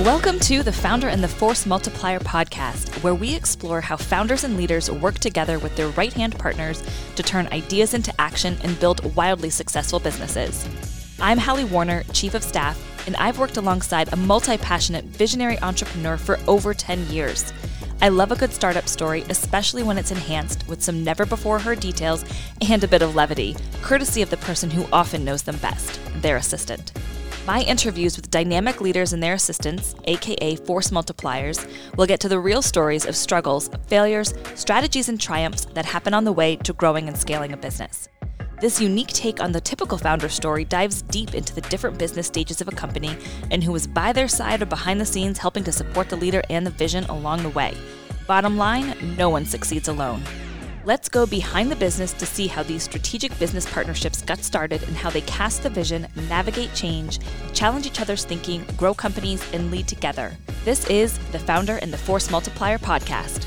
Welcome to the Founder and the Force Multiplier podcast, where we explore how founders and leaders work together with their right hand partners to turn ideas into action and build wildly successful businesses. I'm Hallie Warner, Chief of Staff, and I've worked alongside a multi passionate visionary entrepreneur for over 10 years. I love a good startup story, especially when it's enhanced with some never before heard details and a bit of levity, courtesy of the person who often knows them best, their assistant. My interviews with dynamic leaders and their assistants, aka force multipliers, will get to the real stories of struggles, failures, strategies, and triumphs that happen on the way to growing and scaling a business. This unique take on the typical founder story dives deep into the different business stages of a company and who is by their side or behind the scenes helping to support the leader and the vision along the way. Bottom line, no one succeeds alone. Let's go behind the business to see how these strategic business partnerships got started and how they cast the vision, navigate change, challenge each other's thinking, grow companies, and lead together. This is the Founder and the Force Multiplier podcast.